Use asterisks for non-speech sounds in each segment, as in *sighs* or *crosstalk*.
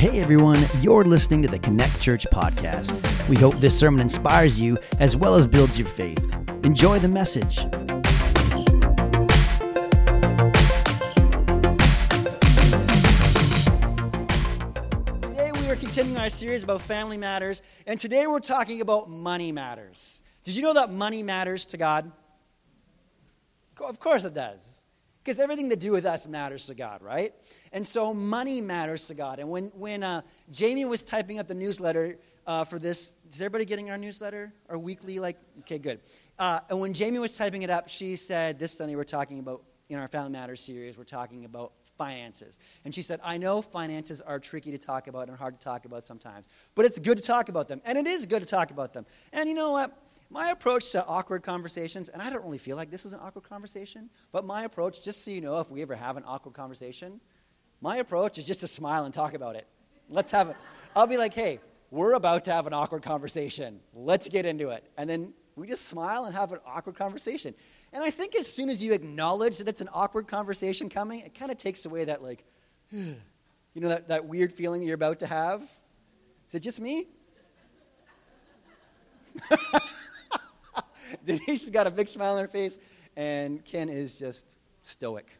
Hey everyone, you're listening to the Connect Church podcast. We hope this sermon inspires you as well as builds your faith. Enjoy the message. Today we are continuing our series about family matters, and today we're talking about money matters. Did you know that money matters to God? Of course it does. Because everything to do with us matters to God, right? And so money matters to God. And when, when uh, Jamie was typing up the newsletter uh, for this, is everybody getting our newsletter? Our weekly, like, okay, good. Uh, and when Jamie was typing it up, she said, This Sunday we're talking about, in our Family Matters series, we're talking about finances. And she said, I know finances are tricky to talk about and hard to talk about sometimes, but it's good to talk about them. And it is good to talk about them. And you know what? My approach to awkward conversations, and I don't really feel like this is an awkward conversation, but my approach, just so you know, if we ever have an awkward conversation, my approach is just to smile and talk about it. Let's have it. I'll be like, hey, we're about to have an awkward conversation. Let's get into it. And then we just smile and have an awkward conversation. And I think as soon as you acknowledge that it's an awkward conversation coming, it kind of takes away that, like, *sighs* you know, that, that weird feeling you're about to have. Is it just me? *laughs* Denise has got a big smile on her face, and Ken is just stoic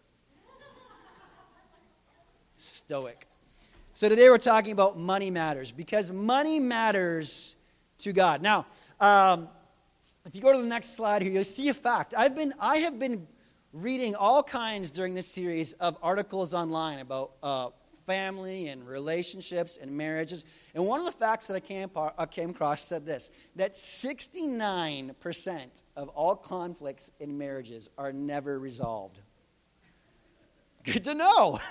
stoic. So today we're talking about money matters because money matters to God. Now, um, if you go to the next slide here, you'll see a fact. I've been, I have been reading all kinds during this series of articles online about uh, family and relationships and marriages. And one of the facts that I came, I came across said this that 69% of all conflicts in marriages are never resolved. Good to know. *laughs*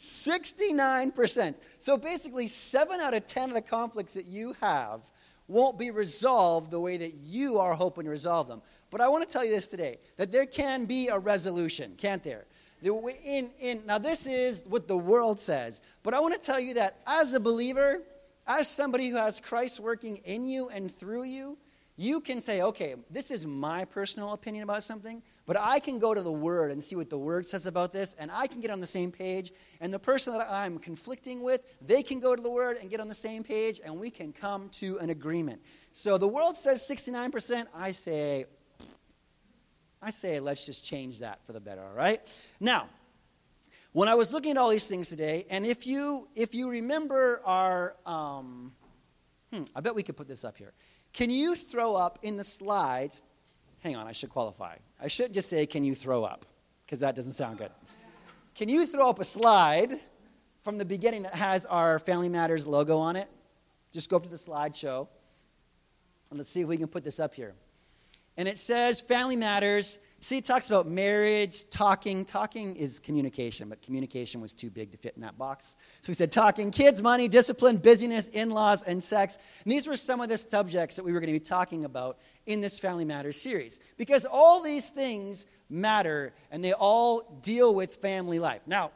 69%. So basically, 7 out of 10 of the conflicts that you have won't be resolved the way that you are hoping to resolve them. But I want to tell you this today that there can be a resolution, can't there? In, in, now, this is what the world says, but I want to tell you that as a believer, as somebody who has Christ working in you and through you, you can say, okay, this is my personal opinion about something, but I can go to the Word and see what the Word says about this, and I can get on the same page. And the person that I'm conflicting with, they can go to the Word and get on the same page, and we can come to an agreement. So the world says 69%. I say, I say, let's just change that for the better, all right? Now, when I was looking at all these things today, and if you if you remember our, um, hmm, I bet we could put this up here. Can you throw up in the slides? Hang on, I should qualify. I shouldn't just say, Can you throw up? Because that doesn't sound good. Can you throw up a slide from the beginning that has our Family Matters logo on it? Just go up to the slideshow and let's see if we can put this up here. And it says Family Matters See, it talks about marriage, talking. Talking is communication, but communication was too big to fit in that box. So we said talking, kids, money, discipline, busyness, in laws, and sex. And these were some of the subjects that we were going to be talking about in this Family Matters series. Because all these things matter and they all deal with family life. Now,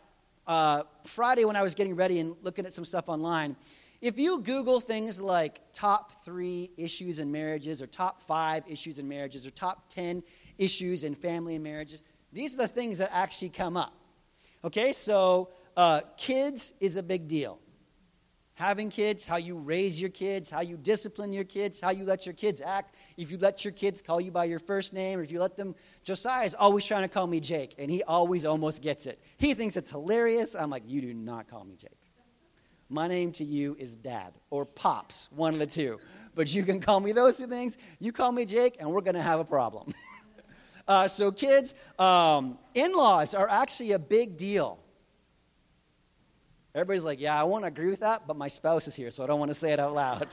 uh, Friday, when I was getting ready and looking at some stuff online, if you Google things like top three issues in marriages, or top five issues in marriages, or top 10 issues in family and marriages. These are the things that actually come up. Okay, so uh, kids is a big deal. Having kids, how you raise your kids, how you discipline your kids, how you let your kids act. If you let your kids call you by your first name, or if you let them, Josiah is always trying to call me Jake, and he always almost gets it. He thinks it's hilarious. I'm like, you do not call me Jake. My name to you is Dad or Pops, one of the two. But you can call me those two things. You call me Jake, and we're going to have a problem. *laughs* Uh, so, kids, um, in laws are actually a big deal. Everybody's like, yeah, I want to agree with that, but my spouse is here, so I don't want to say it out loud.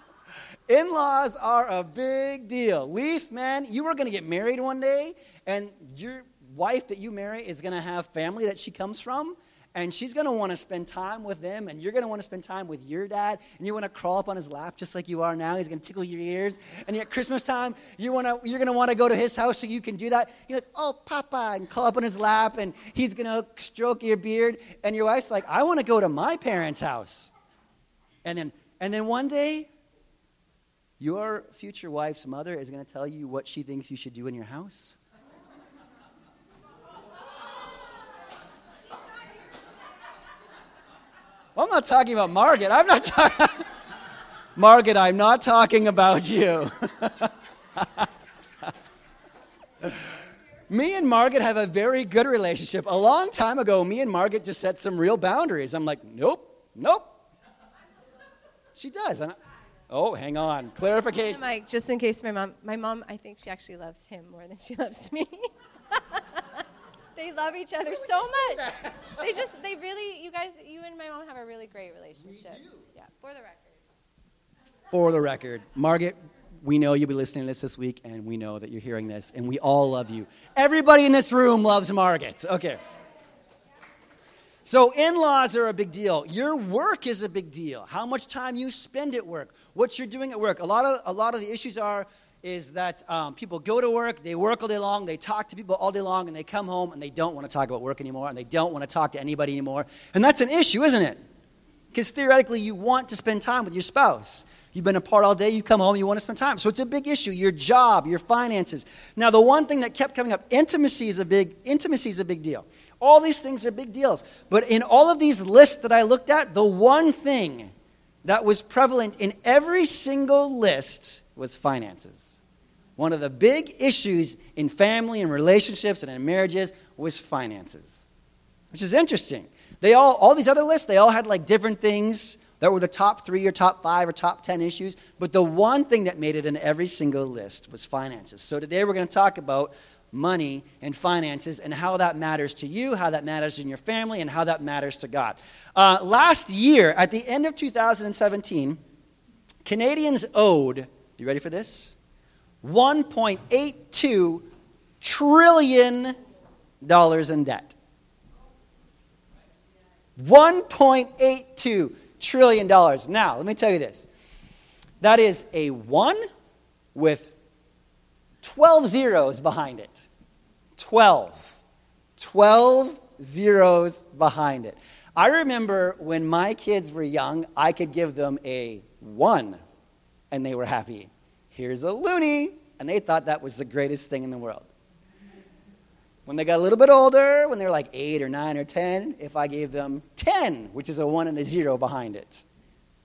*laughs* in laws are a big deal. Leaf, man, you are going to get married one day, and your wife that you marry is going to have family that she comes from, and she's going to want to spend time with them, and you're going to want to spend time with your dad, and you want to crawl up on his lap just like you are now. He's going to tickle your ears. And at Christmas time, you want to, you're going to want to go to his house so you can do that. You're like, oh, Papa, and crawl up on his lap, and he's going to stroke your beard. And your wife's like, I want to go to my parents' house. And then, and then one day, your future wife's mother is going to tell you what she thinks you should do in your house. I'm not talking about Margaret. I'm not talking. *laughs* Margaret, I'm not talking about you. *laughs* me and Margaret have a very good relationship. A long time ago, me and Margaret just set some real boundaries. I'm like, nope, nope. She does. oh, hang on. Clarification. Mike, just in case my mom, my mom, I think she actually loves him more than she loves me. *laughs* they love each other so much. they just, they really, you guys, you and my mom have a really great relationship. Yeah, for the record. For the record, Margaret, we know you'll be listening to this this week, and we know that you're hearing this, and we all love you. Everybody in this room loves Margaret. Okay. So, in laws are a big deal. Your work is a big deal. How much time you spend at work, what you're doing at work. A lot of, a lot of the issues are is that um, people go to work, they work all day long, they talk to people all day long, and they come home and they don't want to talk about work anymore, and they don't want to talk to anybody anymore. And that's an issue, isn't it? Because theoretically, you want to spend time with your spouse. You've been apart all day, you come home, you want to spend time. So it's a big issue. Your job, your finances. Now, the one thing that kept coming up, intimacy is a big intimacy is a big deal. All these things are big deals. But in all of these lists that I looked at, the one thing that was prevalent in every single list was finances. One of the big issues in family and relationships and in marriages was finances, which is interesting. They all, all these other lists, they all had like different things that were the top three or top five or top 10 issues. But the one thing that made it in every single list was finances. So today we're going to talk about money and finances and how that matters to you, how that matters in your family, and how that matters to God. Uh, last year, at the end of 2017, Canadians owed, you ready for this? $1.82 trillion in debt. $1.82 trillion. Now, let me tell you this. That is a 1 with 12 zeros behind it. 12. 12 zeros behind it. I remember when my kids were young, I could give them a 1 and they were happy. Here's a loonie, and they thought that was the greatest thing in the world. When they got a little bit older, when they were like 8 or 9 or 10, if I gave them 10, which is a 1 and a 0 behind it,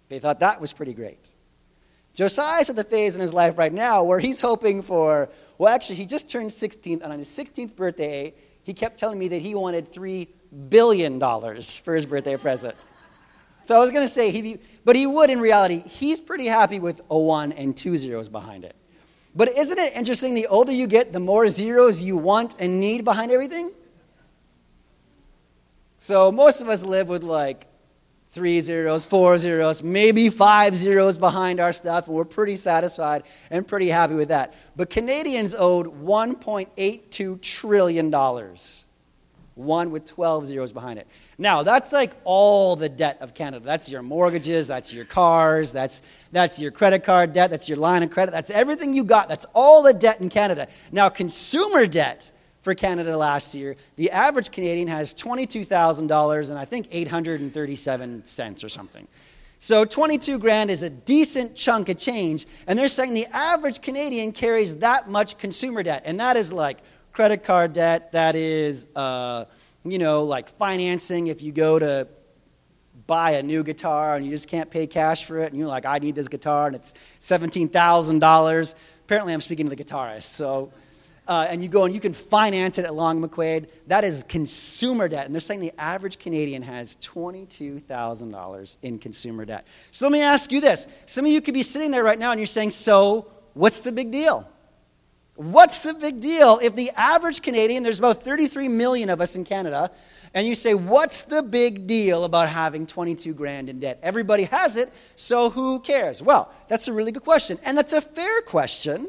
they thought that was pretty great. Josiah's at the phase in his life right now where he's hoping for, well, actually, he just turned 16, and on his 16th birthday, he kept telling me that he wanted $3 billion for his birthday present. So I was going to say, he, but he would in reality. He's pretty happy with a one and two zeros behind it. But isn't it interesting? The older you get, the more zeros you want and need behind everything. So most of us live with like three zeros, four zeros, maybe five zeros behind our stuff, and we're pretty satisfied and pretty happy with that. But Canadians owed $1.82 trillion. One with 12 zeros behind it. Now, that's like all the debt of Canada. That's your mortgages, that's your cars, that's, that's your credit card debt, that's your line of credit, that's everything you got. That's all the debt in Canada. Now, consumer debt for Canada last year, the average Canadian has $22,000 and I think 837 cents or something. So 22 grand is a decent chunk of change, and they're saying the average Canadian carries that much consumer debt, and that is like credit card debt, that is, uh, you know, like financing if you go to buy a new guitar and you just can't pay cash for it, and you're like, I need this guitar, and it's $17,000. Apparently, I'm speaking to the guitarist, so uh, and you go and you can finance it at Long McQuaid, that is consumer debt. And they're saying the average Canadian has $22,000 in consumer debt. So let me ask you this. Some of you could be sitting there right now and you're saying, so what's the big deal? What's the big deal if the average Canadian, there's about 33 million of us in Canada, and you say, what's the big deal about having 22 grand in debt? Everybody has it, so who cares? Well, that's a really good question. And that's a fair question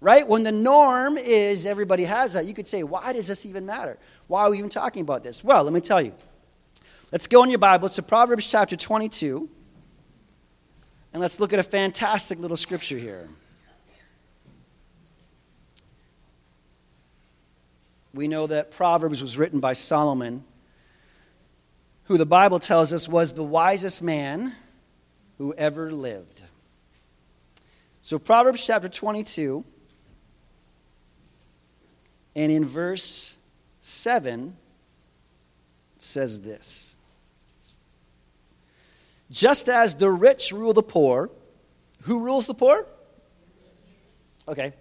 right? When the norm is everybody has that, you could say, why does this even matter? Why are we even talking about this? Well, let me tell you. Let's go in your Bibles to Proverbs chapter 22, and let's look at a fantastic little scripture here. We know that Proverbs was written by Solomon, who the Bible tells us was the wisest man who ever lived. So, Proverbs chapter 22 and in verse 7 says this just as the rich rule the poor, who rules the poor? Okay.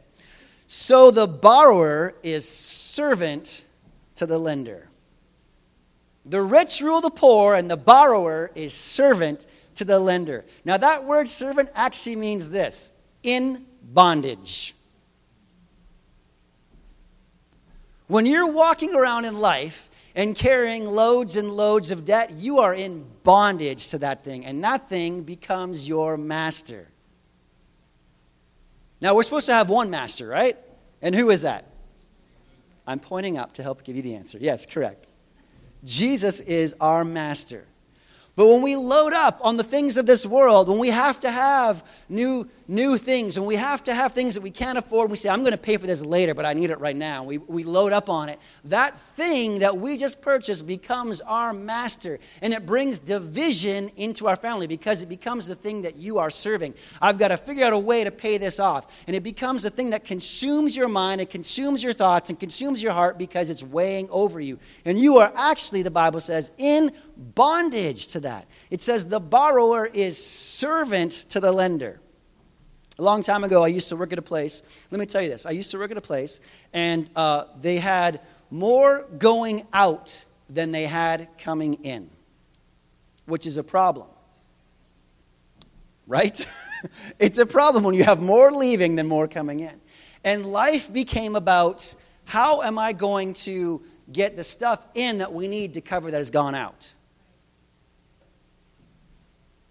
So the borrower is servant to the lender. The rich rule the poor, and the borrower is servant to the lender. Now, that word servant actually means this in bondage. When you're walking around in life and carrying loads and loads of debt, you are in bondage to that thing, and that thing becomes your master. Now, we're supposed to have one master, right? And who is that? I'm pointing up to help give you the answer. Yes, correct. Jesus is our master. But when we load up on the things of this world, when we have to have new, new things, when we have to have things that we can't afford, we say, I'm going to pay for this later, but I need it right now, we, we load up on it, that thing that we just purchased becomes our master. And it brings division into our family because it becomes the thing that you are serving. I've got to figure out a way to pay this off. And it becomes a thing that consumes your mind, it consumes your thoughts, and consumes your heart because it's weighing over you. And you are actually, the Bible says, in bondage to that that. It says the borrower is servant to the lender. A long time ago, I used to work at a place. Let me tell you this I used to work at a place, and uh, they had more going out than they had coming in, which is a problem. Right? *laughs* it's a problem when you have more leaving than more coming in. And life became about how am I going to get the stuff in that we need to cover that has gone out?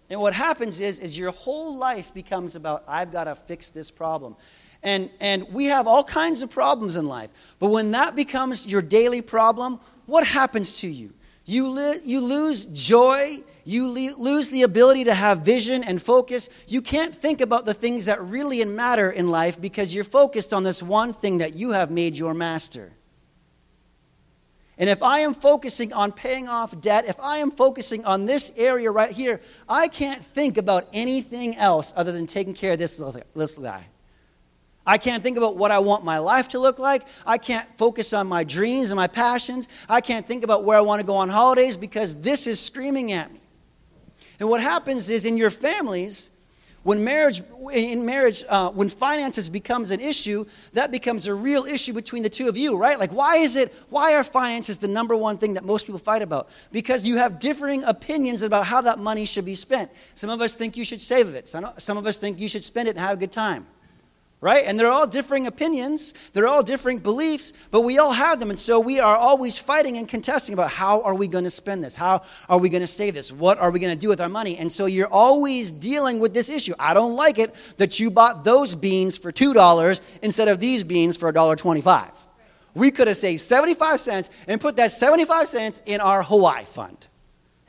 And what happens is, is your whole life becomes about, I've got to fix this problem. And, and we have all kinds of problems in life. But when that becomes your daily problem, what happens to you? You, li- you lose joy. You le- lose the ability to have vision and focus. You can't think about the things that really matter in life because you're focused on this one thing that you have made your master. And if I am focusing on paying off debt, if I am focusing on this area right here, I can't think about anything else other than taking care of this little, little guy. I can't think about what I want my life to look like. I can't focus on my dreams and my passions. I can't think about where I want to go on holidays because this is screaming at me. And what happens is in your families, when marriage, in marriage, uh, when finances becomes an issue, that becomes a real issue between the two of you, right? Like, why is it, why are finances the number one thing that most people fight about? Because you have differing opinions about how that money should be spent. Some of us think you should save it. Some, some of us think you should spend it and have a good time right? And they're all differing opinions, they're all differing beliefs, but we all have them. And so we are always fighting and contesting about how are we going to spend this? How are we going to save this? What are we going to do with our money? And so you're always dealing with this issue. I don't like it that you bought those beans for $2 instead of these beans for $1.25. We could have saved 75 cents and put that 75 cents in our Hawaii fund.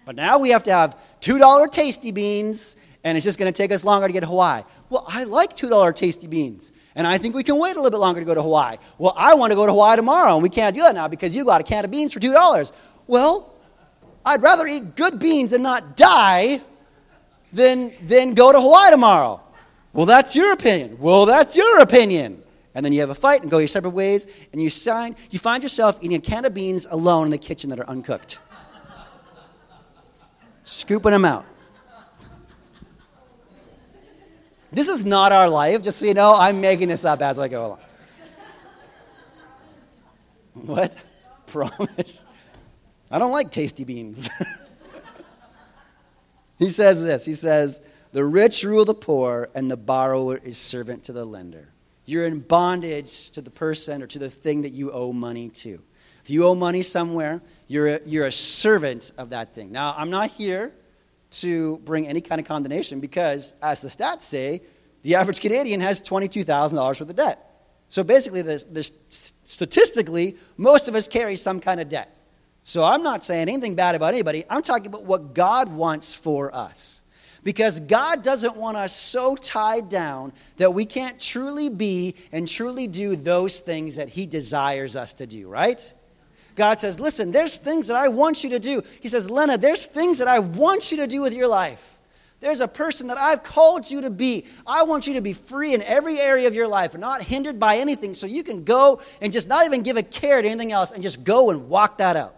But now we have to have $2 tasty beans and it's just going to take us longer to get to Hawaii. Well, I like $2 tasty beans, and I think we can wait a little bit longer to go to Hawaii. Well, I want to go to Hawaii tomorrow, and we can't do that now because you got a can of beans for $2. Well, I'd rather eat good beans and not die than, than go to Hawaii tomorrow. Well, that's your opinion. Well, that's your opinion. And then you have a fight and go your separate ways, and you, sign, you find yourself eating a can of beans alone in the kitchen that are uncooked. Scooping them out. This is not our life, just so you know. I'm making this up as I go along. *laughs* what? Promise? I don't like tasty beans. *laughs* he says this He says, The rich rule the poor, and the borrower is servant to the lender. You're in bondage to the person or to the thing that you owe money to. If you owe money somewhere, you're a, you're a servant of that thing. Now, I'm not here to bring any kind of condemnation because, as the stats say, the average Canadian has $22,000 worth of debt. So basically, statistically, most of us carry some kind of debt. So I'm not saying anything bad about anybody. I'm talking about what God wants for us. Because God doesn't want us so tied down that we can't truly be and truly do those things that He desires us to do, right? God says, Listen, there's things that I want you to do. He says, Lena, there's things that I want you to do with your life. There's a person that I've called you to be. I want you to be free in every area of your life, not hindered by anything, so you can go and just not even give a care to anything else and just go and walk that out.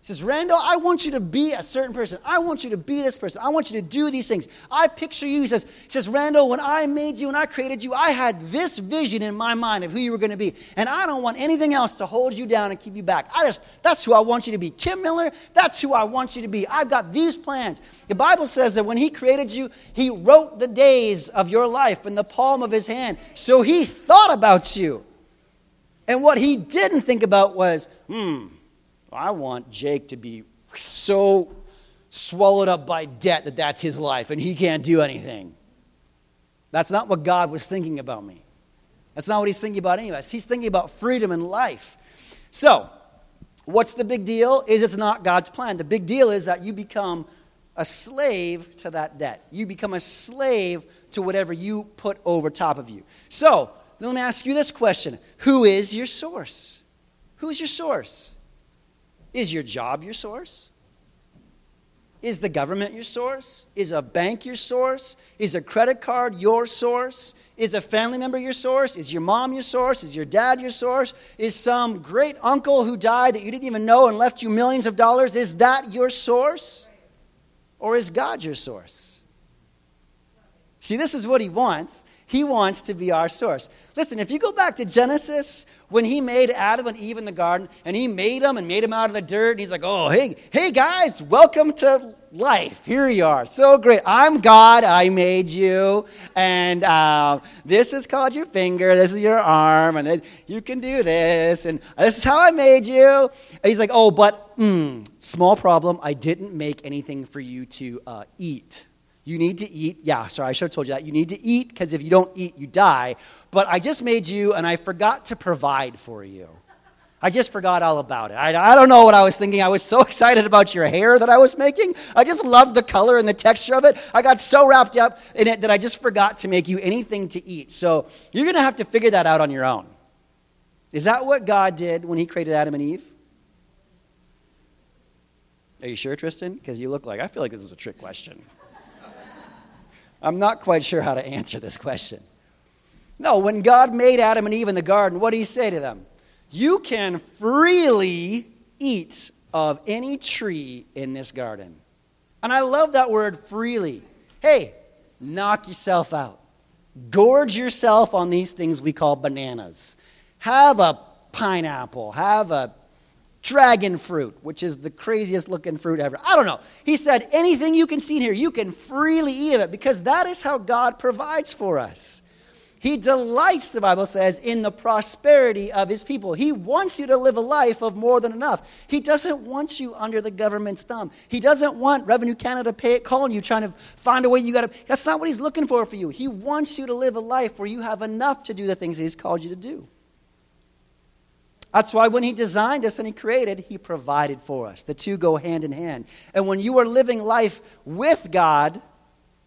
He says, Randall, I want you to be a certain person. I want you to be this person. I want you to do these things. I picture you. He says, he says, Randall, when I made you and I created you, I had this vision in my mind of who you were going to be. And I don't want anything else to hold you down and keep you back. I just, that's who I want you to be. Kim Miller, that's who I want you to be. I've got these plans. The Bible says that when he created you, he wrote the days of your life in the palm of his hand. So he thought about you. And what he didn't think about was, hmm, I want Jake to be so swallowed up by debt that that's his life and he can't do anything. That's not what God was thinking about me. That's not what he's thinking about any of us. He's thinking about freedom and life. So, what's the big deal? Is it's not God's plan. The big deal is that you become a slave to that debt. You become a slave to whatever you put over top of you. So, let me ask you this question Who is your source? Who's your source? Is your job your source? Is the government your source? Is a bank your source? Is a credit card your source? Is a family member your source? Is your mom your source? Is your dad your source? Is some great uncle who died that you didn't even know and left you millions of dollars? Is that your source? Or is God your source? See, this is what he wants. He wants to be our source. Listen, if you go back to Genesis, when he made Adam and Eve in the garden, and he made them and made them out of the dirt, and he's like, oh, hey, hey guys, welcome to life. Here you are. So great. I'm God. I made you. And uh, this is called your finger. This is your arm. And you can do this. And this is how I made you. And he's like, oh, but mm, small problem. I didn't make anything for you to uh, eat. You need to eat. Yeah, sorry, I should have told you that. You need to eat because if you don't eat, you die. But I just made you and I forgot to provide for you. I just forgot all about it. I, I don't know what I was thinking. I was so *laughs* excited about your hair that I was making. I just loved the color and the texture of it. I got so wrapped up in it that I just forgot to make you anything to eat. So you're going to have to figure that out on your own. Is that what God did when He created Adam and Eve? Are you sure, Tristan? Because you look like, I feel like this is a trick question. I'm not quite sure how to answer this question. No, when God made Adam and Eve in the garden, what did he say to them? You can freely eat of any tree in this garden. And I love that word freely. Hey, knock yourself out. Gorge yourself on these things we call bananas. Have a pineapple. Have a dragon fruit, which is the craziest looking fruit ever. I don't know. He said, anything you can see in here, you can freely eat of it because that is how God provides for us. He delights, the Bible says, in the prosperity of his people. He wants you to live a life of more than enough. He doesn't want you under the government's thumb. He doesn't want Revenue Canada pay, calling you, trying to find a way you got to. That's not what he's looking for for you. He wants you to live a life where you have enough to do the things he's called you to do. That's why when He designed us and He created, He provided for us. The two go hand in hand. And when you are living life with God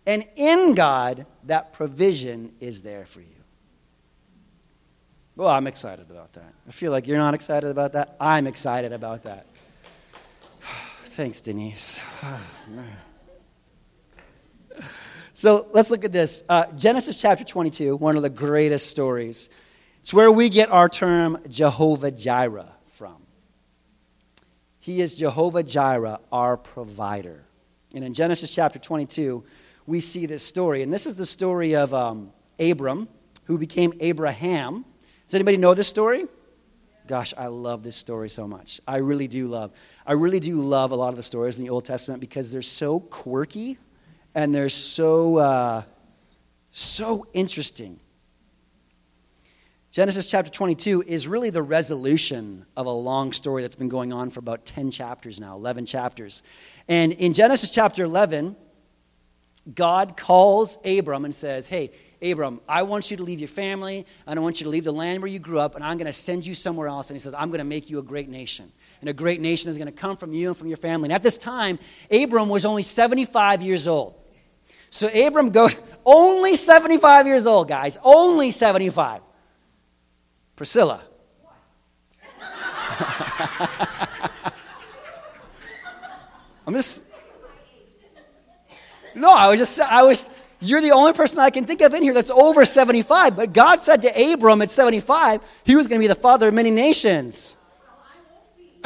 and in God, that provision is there for you. Well, I'm excited about that. I feel like you're not excited about that. I'm excited about that. *sighs* Thanks, Denise. *sighs* so let's look at this. Uh, Genesis chapter 22, one of the greatest stories it's where we get our term Jehovah Jireh from. He is Jehovah Jireh, our provider. And in Genesis chapter 22, we see this story. And this is the story of um, Abram, who became Abraham. Does anybody know this story? Gosh, I love this story so much. I really do love. I really do love a lot of the stories in the Old Testament because they're so quirky and they're so uh, so interesting. Genesis chapter 22 is really the resolution of a long story that's been going on for about 10 chapters now, 11 chapters. And in Genesis chapter 11, God calls Abram and says, Hey, Abram, I want you to leave your family. I don't want you to leave the land where you grew up, and I'm going to send you somewhere else. And he says, I'm going to make you a great nation. And a great nation is going to come from you and from your family. And at this time, Abram was only 75 years old. So Abram goes, *laughs* only 75 years old, guys, only 75. Priscilla. *laughs* I'm just. No, I was just. I was. You're the only person I can think of in here that's over 75. But God said to Abram at 75, he was going to be the father of many nations. *laughs*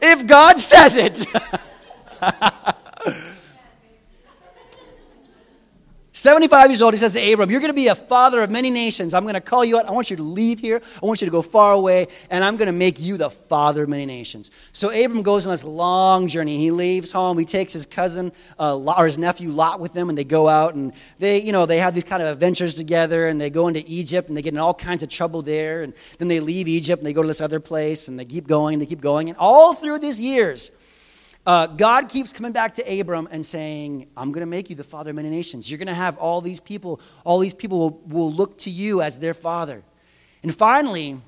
if God says it. *laughs* 75 years old, he says to Abram, You're going to be a father of many nations. I'm going to call you out. I want you to leave here. I want you to go far away, and I'm going to make you the father of many nations. So Abram goes on this long journey. He leaves home. He takes his cousin uh, or his nephew Lot with them, and they go out and they, you know, they have these kind of adventures together, and they go into Egypt, and they get in all kinds of trouble there. And then they leave Egypt, and they go to this other place, and they keep going, and they keep going. And all through these years, uh, God keeps coming back to Abram and saying, I'm going to make you the father of many nations. You're going to have all these people, all these people will, will look to you as their father. And finally,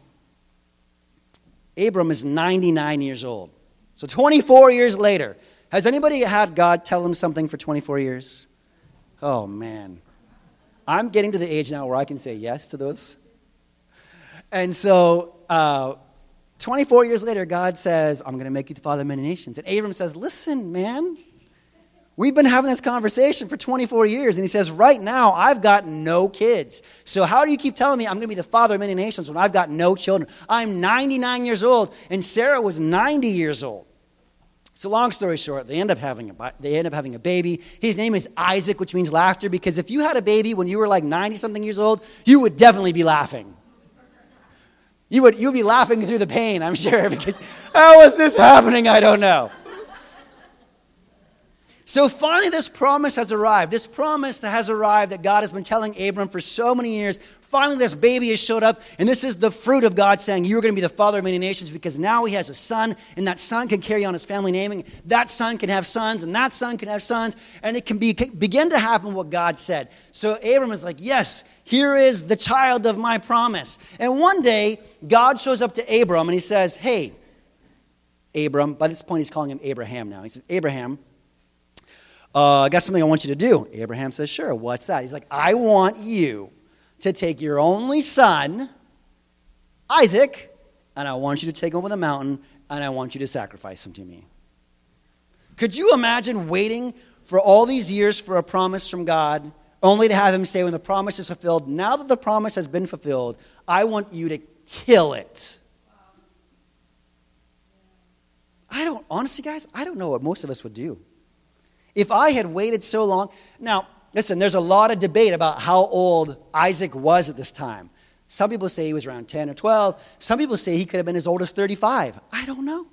Abram is 99 years old. So 24 years later, has anybody had God tell him something for 24 years? Oh, man. I'm getting to the age now where I can say yes to those. And so, uh, 24 years later, God says, I'm going to make you the father of many nations. And Abram says, Listen, man, we've been having this conversation for 24 years. And he says, Right now, I've got no kids. So how do you keep telling me I'm going to be the father of many nations when I've got no children? I'm 99 years old, and Sarah was 90 years old. So long story short, they end up having a they end up having a baby. His name is Isaac, which means laughter, because if you had a baby when you were like 90 something years old, you would definitely be laughing. You would you'd be laughing through the pain, I'm sure, *laughs* because how is this happening? I don't know. So finally, this promise has arrived. This promise that has arrived that God has been telling Abram for so many years. Finally, this baby has showed up, and this is the fruit of God saying, You're going to be the father of many nations because now he has a son, and that son can carry on his family name, and that son can have sons, and that son can have sons, and it can be, begin to happen what God said. So Abram is like, Yes, here is the child of my promise. And one day, God shows up to Abram and he says, Hey, Abram, by this point he's calling him Abraham now. He says, Abraham, uh, I got something I want you to do. Abraham says, Sure, what's that? He's like, I want you to take your only son, Isaac, and I want you to take him over the mountain and I want you to sacrifice him to me. Could you imagine waiting for all these years for a promise from God only to have him say, when the promise is fulfilled, now that the promise has been fulfilled, I want you to kill it. I don't, honestly, guys, I don't know what most of us would do. If I had waited so long, now, listen, there's a lot of debate about how old Isaac was at this time. Some people say he was around 10 or 12. Some people say he could have been as old as 35. I don't know.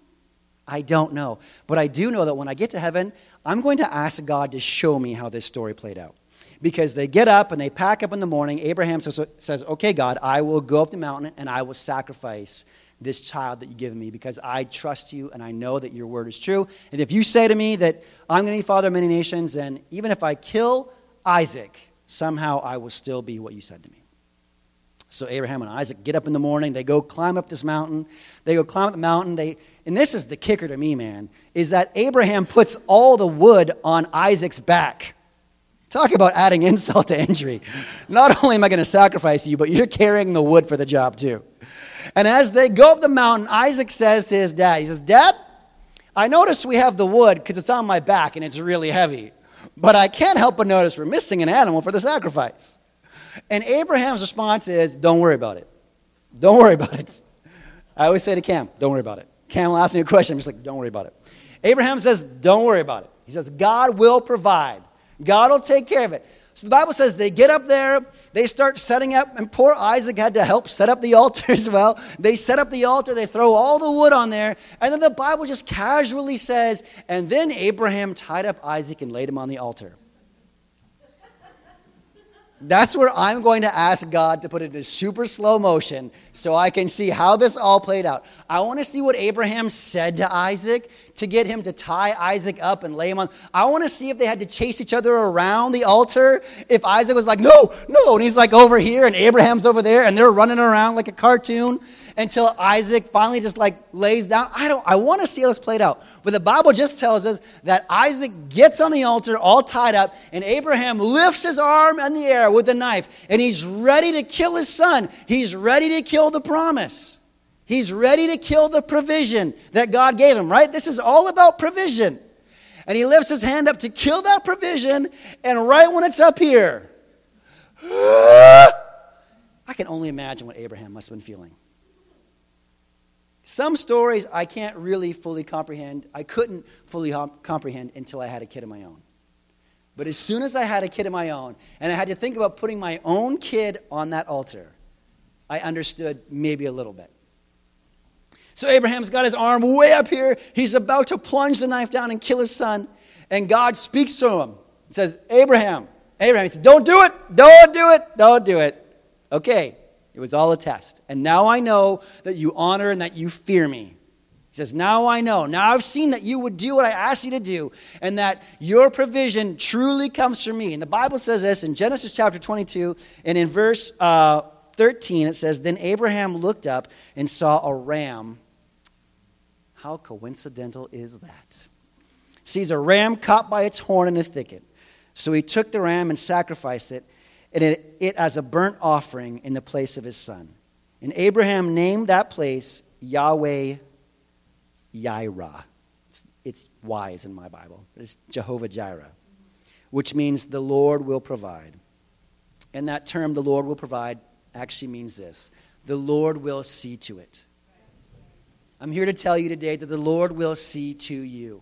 I don't know. But I do know that when I get to heaven, I'm going to ask God to show me how this story played out because they get up and they pack up in the morning. Abraham says, Okay, God, I will go up the mountain and I will sacrifice this child that you give me because I trust you and I know that your word is true. And if you say to me that I'm going to be father of many nations, then even if I kill Isaac, somehow I will still be what you said to me. So Abraham and Isaac get up in the morning. They go climb up this mountain. They go climb up the mountain. They, and this is the kicker to me, man, is that Abraham puts all the wood on Isaac's back. Talk about adding insult to injury. Not only am I going to sacrifice you, but you're carrying the wood for the job too. And as they go up the mountain, Isaac says to his dad, he says, Dad, I notice we have the wood because it's on my back and it's really heavy. But I can't help but notice we're missing an animal for the sacrifice. And Abraham's response is, Don't worry about it. Don't worry about it. I always say to Cam, Don't worry about it. Cam will ask me a question. I'm just like, Don't worry about it. Abraham says, Don't worry about it. He says, God will provide. God will take care of it. So the Bible says they get up there, they start setting up, and poor Isaac had to help set up the altar *laughs* as well. They set up the altar, they throw all the wood on there, and then the Bible just casually says, and then Abraham tied up Isaac and laid him on the altar. That's where I'm going to ask God to put it in super slow motion so I can see how this all played out. I want to see what Abraham said to Isaac to get him to tie Isaac up and lay him on. I want to see if they had to chase each other around the altar. If Isaac was like, no, no, and he's like over here and Abraham's over there and they're running around like a cartoon until Isaac finally just like lays down. I don't I want to see how this played out. But the Bible just tells us that Isaac gets on the altar all tied up, and Abraham lifts his arm in the air with a knife, and he's ready to kill his son. He's ready to kill the promise. He's ready to kill the provision that God gave him, right? This is all about provision. And he lifts his hand up to kill that provision, and right when it's up here, *gasps* I can only imagine what Abraham must have been feeling. Some stories I can't really fully comprehend. I couldn't fully comprehend until I had a kid of my own. But as soon as I had a kid of my own, and I had to think about putting my own kid on that altar, I understood maybe a little bit. So Abraham's got his arm way up here. He's about to plunge the knife down and kill his son. And God speaks to him. He says, Abraham, Abraham, he said, Don't do it. Don't do it. Don't do it. Okay. It was all a test. And now I know that you honor and that you fear me. He says, Now I know. Now I've seen that you would do what I asked you to do and that your provision truly comes from me. And the Bible says this in Genesis chapter 22 and in verse uh, 13 it says, Then Abraham looked up and saw a ram. How coincidental is that? Sees a ram caught by its horn in a thicket. So he took the ram and sacrificed it and it, it as a burnt offering in the place of his son. And Abraham named that place Yahweh Yireh. It's, it's wise in my Bible. It's Jehovah Jireh, which means the Lord will provide. And that term, the Lord will provide, actually means this the Lord will see to it. I'm here to tell you today that the Lord will see to you.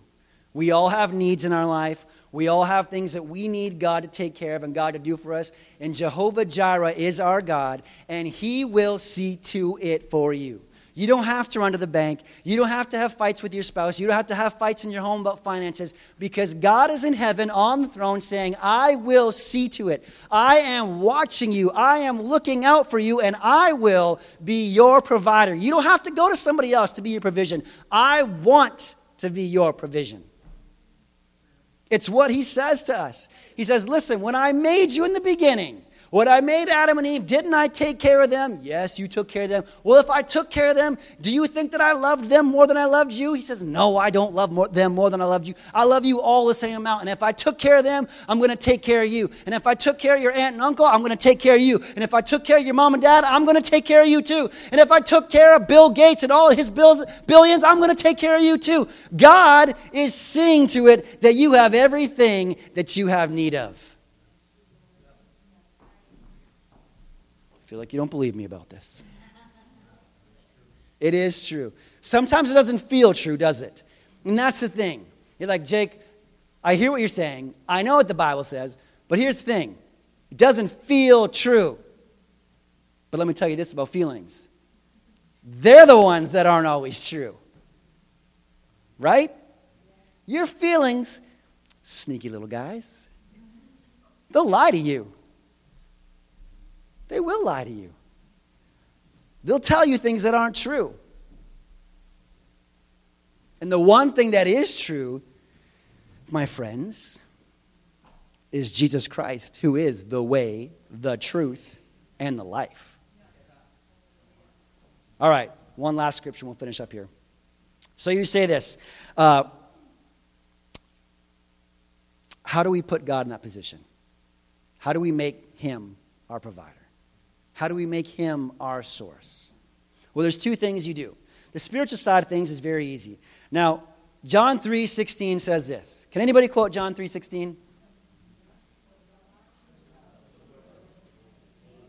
We all have needs in our life. We all have things that we need God to take care of and God to do for us. And Jehovah Jireh is our God, and He will see to it for you. You don't have to run to the bank. You don't have to have fights with your spouse. You don't have to have fights in your home about finances because God is in heaven on the throne saying, I will see to it. I am watching you. I am looking out for you, and I will be your provider. You don't have to go to somebody else to be your provision. I want to be your provision. It's what he says to us. He says, Listen, when I made you in the beginning, when I made Adam and Eve, didn't I take care of them? Yes, you took care of them. Well, if I took care of them, do you think that I loved them more than I loved you? He says, No, I don't love more, them more than I loved you. I love you all the same amount. And if I took care of them, I'm going to take care of you. And if I took care of your aunt and uncle, I'm going to take care of you. And if I took care of your mom and dad, I'm going to take care of you too. And if I took care of Bill Gates and all his bills, billions, I'm going to take care of you too. God is seeing to it that you have everything that you have need of. Feel like you don't believe me about this. It is true. Sometimes it doesn't feel true, does it? And that's the thing. You're like, Jake, I hear what you're saying. I know what the Bible says. But here's the thing it doesn't feel true. But let me tell you this about feelings they're the ones that aren't always true. Right? Your feelings, sneaky little guys, they'll lie to you. They will lie to you. They'll tell you things that aren't true. And the one thing that is true, my friends, is Jesus Christ, who is the way, the truth, and the life. All right, one last scripture, we'll finish up here. So you say this uh, How do we put God in that position? How do we make him our provider? How do we make him our source? Well, there's two things you do. The spiritual side of things is very easy. Now, John 3:16 says this. Can anybody quote John 3:16?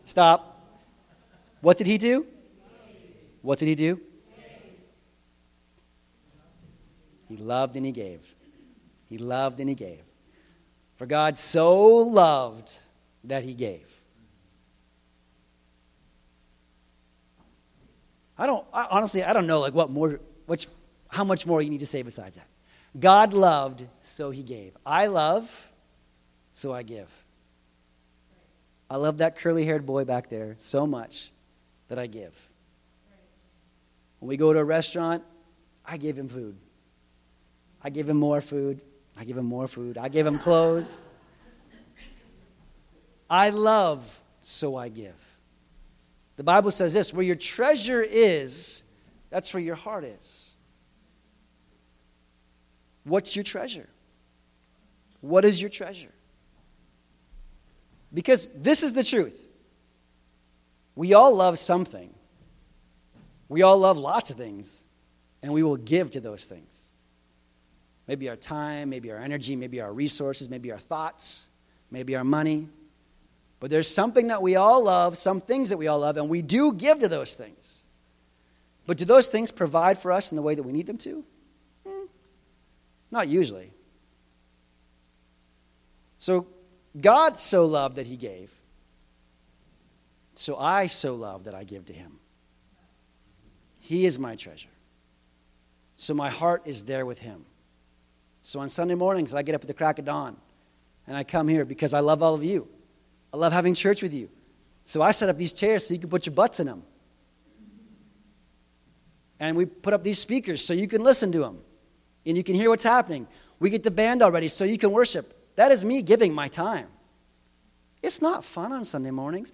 Stop. What did he do? What did he do? He loved and he gave. He loved and he gave. For God so loved that he gave. I don't, I, honestly, I don't know like what more, which, how much more you need to say besides that. God loved, so he gave. I love, so I give. I love that curly haired boy back there so much that I give. When we go to a restaurant, I give him food. I give him more food. I give him more food. I give him clothes. I love, so I give. The Bible says this where your treasure is, that's where your heart is. What's your treasure? What is your treasure? Because this is the truth. We all love something. We all love lots of things, and we will give to those things. Maybe our time, maybe our energy, maybe our resources, maybe our thoughts, maybe our money. But there's something that we all love, some things that we all love, and we do give to those things. But do those things provide for us in the way that we need them to? Hmm. Not usually. So God so loved that he gave. So I so love that I give to him. He is my treasure. So my heart is there with him. So on Sunday mornings, I get up at the crack of dawn and I come here because I love all of you. I love having church with you. So I set up these chairs so you can put your butts in them. And we put up these speakers so you can listen to them and you can hear what's happening. We get the band already so you can worship. That is me giving my time. It's not fun on Sunday mornings.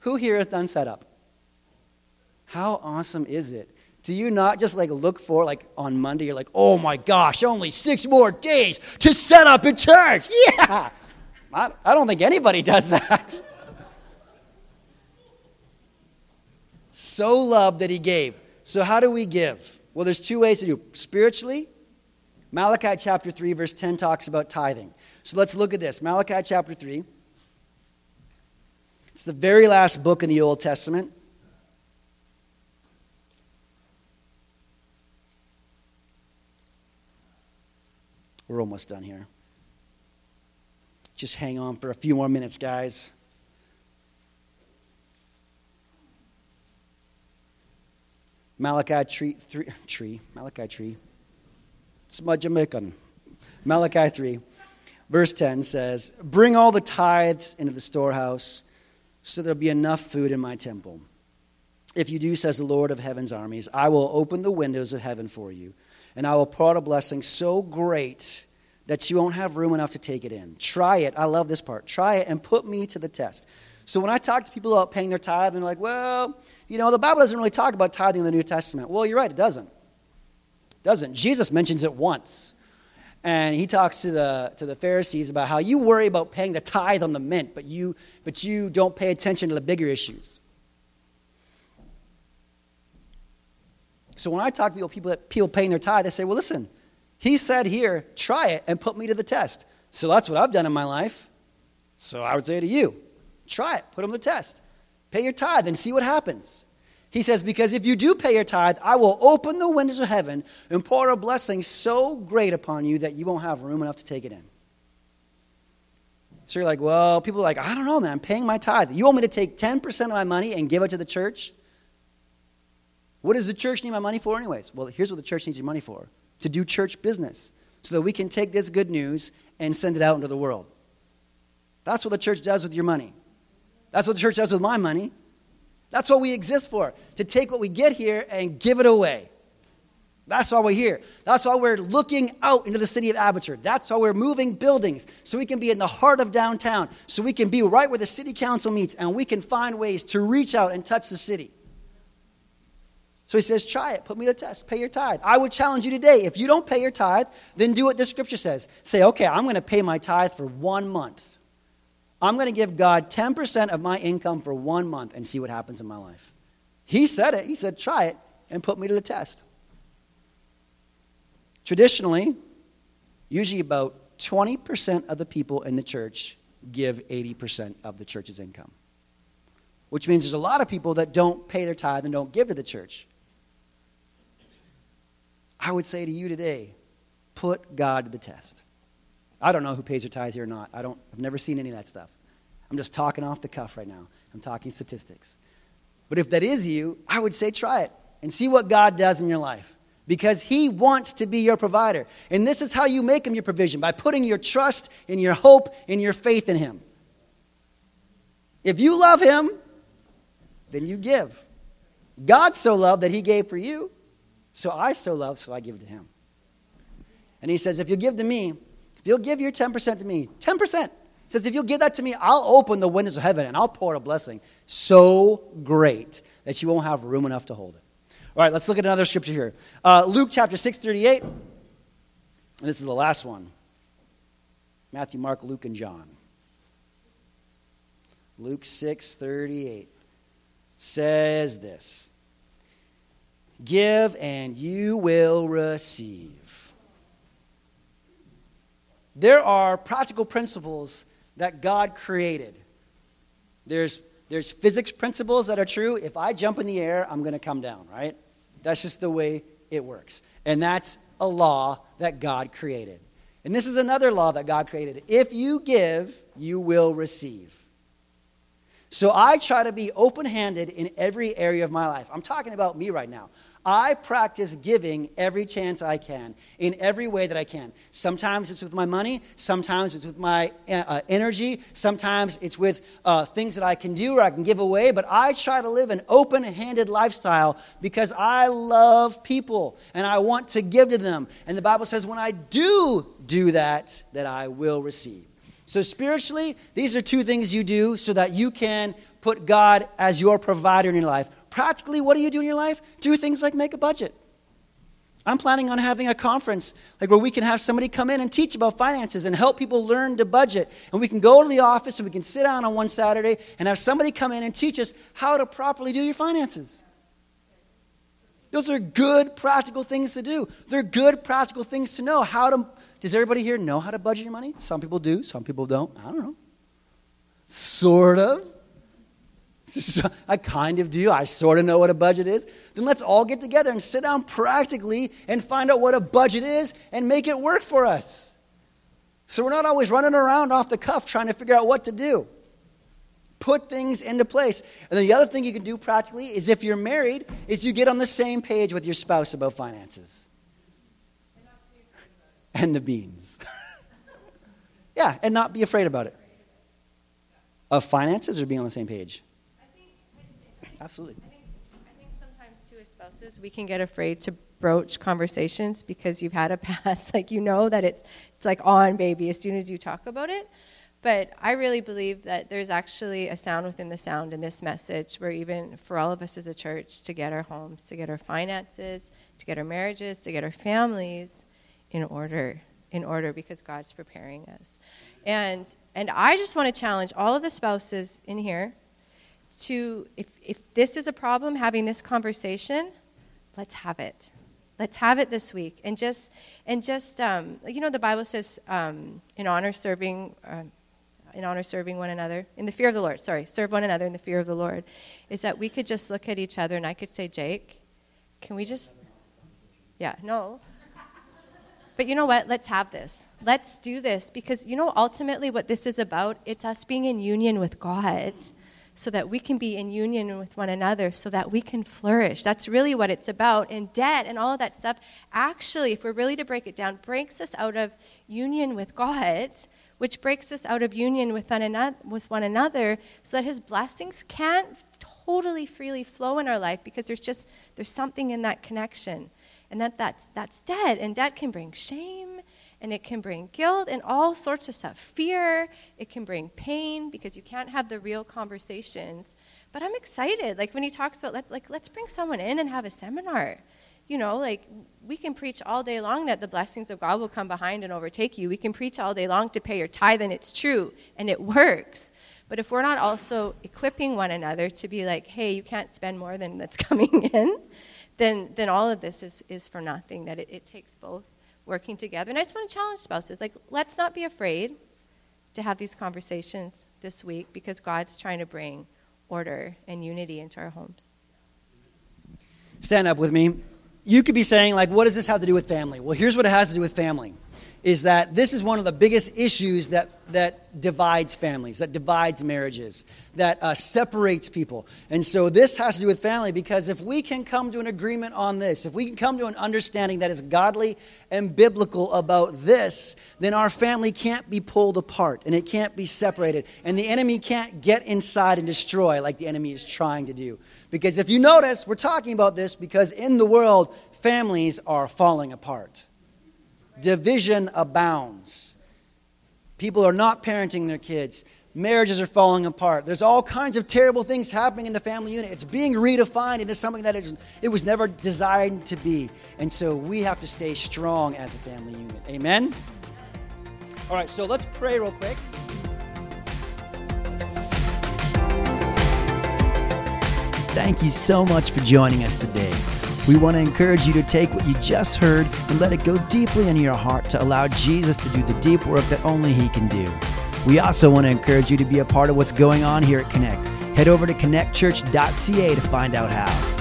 Who here has done setup? How awesome is it? Do you not just like look for like on Monday, you're like, oh my gosh, only six more days to set up a church? *laughs* Yeah. I, I don't think anybody does that. so loved that he gave. So, how do we give? Well, there's two ways to do spiritually. Malachi chapter 3, verse 10 talks about tithing. So let's look at this. Malachi chapter 3. It's the very last book in the Old Testament. We're almost done here. Just hang on for a few more minutes, guys. Malachi tree, three, tree, Malachi tree. Smudge Malachi 3, verse 10 says, Bring all the tithes into the storehouse so there'll be enough food in my temple. If you do, says the Lord of heaven's armies, I will open the windows of heaven for you, and I will pour out a blessing so great that you won't have room enough to take it in. Try it. I love this part. Try it and put me to the test. So when I talk to people about paying their tithe, and they're like, well, you know, the Bible doesn't really talk about tithing in the New Testament. Well, you're right, it doesn't. It doesn't. Jesus mentions it once and he talks to the, to the Pharisees about how you worry about paying the tithe on the mint, but you, but you don't pay attention to the bigger issues. So when I talk to people, people, people paying their tithe, they say, well, listen, he said here, try it and put me to the test. So that's what I've done in my life. So I would say to you, try it, put him to the test. Pay your tithe and see what happens. He says, Because if you do pay your tithe, I will open the windows of heaven and pour a blessing so great upon you that you won't have room enough to take it in. So you're like, Well, people are like, I don't know, man, I'm paying my tithe. You want me to take 10% of my money and give it to the church? What does the church need my money for, anyways? Well, here's what the church needs your money for to do church business so that we can take this good news and send it out into the world. That's what the church does with your money. That's what the church does with my money. That's what we exist for, to take what we get here and give it away. That's why we're here. That's why we're looking out into the city of Abbotsford. That's why we're moving buildings so we can be in the heart of downtown, so we can be right where the city council meets, and we can find ways to reach out and touch the city. So he says, try it, put me to the test, pay your tithe. I would challenge you today if you don't pay your tithe, then do what the scripture says. Say, okay, I'm going to pay my tithe for one month. I'm going to give God 10% of my income for one month and see what happens in my life. He said it. He said, try it and put me to the test. Traditionally, usually about 20% of the people in the church give 80% of the church's income, which means there's a lot of people that don't pay their tithe and don't give to the church. I would say to you today, put God to the test. I don't know who pays their tithe here or not. I don't, I've never seen any of that stuff. I'm just talking off the cuff right now. I'm talking statistics. But if that is you, I would say try it and see what God does in your life because He wants to be your provider. And this is how you make Him your provision by putting your trust and your hope and your faith in Him. If you love Him, then you give. God so loved that He gave for you, so I so love, so I give to Him. And He says, if you give to me, if you'll give your 10% to me, 10%, He says, if you'll give that to me, I'll open the windows of heaven and I'll pour out a blessing so great that you won't have room enough to hold it. All right, let's look at another scripture here. Uh, Luke chapter 6, 38. And this is the last one Matthew, Mark, Luke, and John. Luke 6, 38 says this Give and you will receive. There are practical principles that God created. There's, there's physics principles that are true. If I jump in the air, I'm going to come down, right? That's just the way it works. And that's a law that God created. And this is another law that God created. If you give, you will receive. So I try to be open handed in every area of my life. I'm talking about me right now. I practice giving every chance I can in every way that I can. Sometimes it's with my money, sometimes it's with my uh, energy, sometimes it's with uh, things that I can do or I can give away. But I try to live an open handed lifestyle because I love people and I want to give to them. And the Bible says, when I do do that, that I will receive. So, spiritually, these are two things you do so that you can put God as your provider in your life. Practically, what do you do in your life? Do things like make a budget. I'm planning on having a conference like where we can have somebody come in and teach about finances and help people learn to budget. And we can go to the office and we can sit down on one Saturday and have somebody come in and teach us how to properly do your finances. Those are good practical things to do. They're good practical things to know. How to does everybody here know how to budget your money? Some people do, some people don't. I don't know. Sort of. *laughs* I kind of do. I sort of know what a budget is. Then let's all get together and sit down practically and find out what a budget is and make it work for us. So we're not always running around off the cuff trying to figure out what to do. Put things into place. And then the other thing you can do practically is if you're married, is you get on the same page with your spouse about finances. And the beans. *laughs* yeah, and not be afraid about it. Of finances or being on the same page? Absolutely. I think, sometimes as spouses, we can get afraid to broach conversations because you've had a *laughs* past, like you know that it's it's like on baby as soon as you talk about it. But I really believe that there's actually a sound within the sound in this message where even for all of us as a church to get our homes, to get our finances, to get our marriages, to get our families in order, in order because God's preparing us. And and I just want to challenge all of the spouses in here to, if, if this is a problem, having this conversation, let's have it. Let's have it this week. And just, and just um, you know, the Bible says um, in honor serving, uh, in honor serving one another, in the fear of the Lord, sorry, serve one another in the fear of the Lord, is that we could just look at each other and I could say, Jake, can we just, yeah, no. But you know what? Let's have this. Let's do this because you know ultimately what this is about? It's us being in union with God so that we can be in union with one another, so that we can flourish. That's really what it's about. And debt and all of that stuff, actually, if we're really to break it down, breaks us out of union with God, which breaks us out of union with one another, with one another so that His blessings can't totally freely flow in our life because there's just there's something in that connection and that that's that's dead and debt can bring shame and it can bring guilt and all sorts of stuff. Fear, it can bring pain because you can't have the real conversations. But I'm excited. Like when he talks about, let, like, let's bring someone in and have a seminar. You know, like we can preach all day long that the blessings of God will come behind and overtake you. We can preach all day long to pay your tithe, and it's true and it works. But if we're not also equipping one another to be like, hey, you can't spend more than that's *laughs* coming in, then, then all of this is, is for nothing. That it, it takes both working together. And I just want to challenge spouses like, let's not be afraid to have these conversations this week because God's trying to bring order and unity into our homes. Stand up with me. You could be saying, like, what does this have to do with family? Well, here's what it has to do with family is that this is one of the biggest issues that, that divides families, that divides marriages, that uh, separates people. And so this has to do with family because if we can come to an agreement on this, if we can come to an understanding that is godly and biblical about this, then our family can't be pulled apart and it can't be separated. And the enemy can't get inside and destroy like the enemy is trying to do. Because if you notice, we're talking about this because in the world, families are falling apart division abounds. People are not parenting their kids. Marriages are falling apart. There's all kinds of terrible things happening in the family unit. It's being redefined into something that is, it was never designed to be. And so we have to stay strong as a family unit. Amen? All right, so let's pray real quick. Thank you so much for joining us today. We want to encourage you to take what you just heard and let it go deeply into your heart to allow Jesus to do the deep work that only He can do. We also want to encourage you to be a part of what's going on here at Connect. Head over to connectchurch.ca to find out how.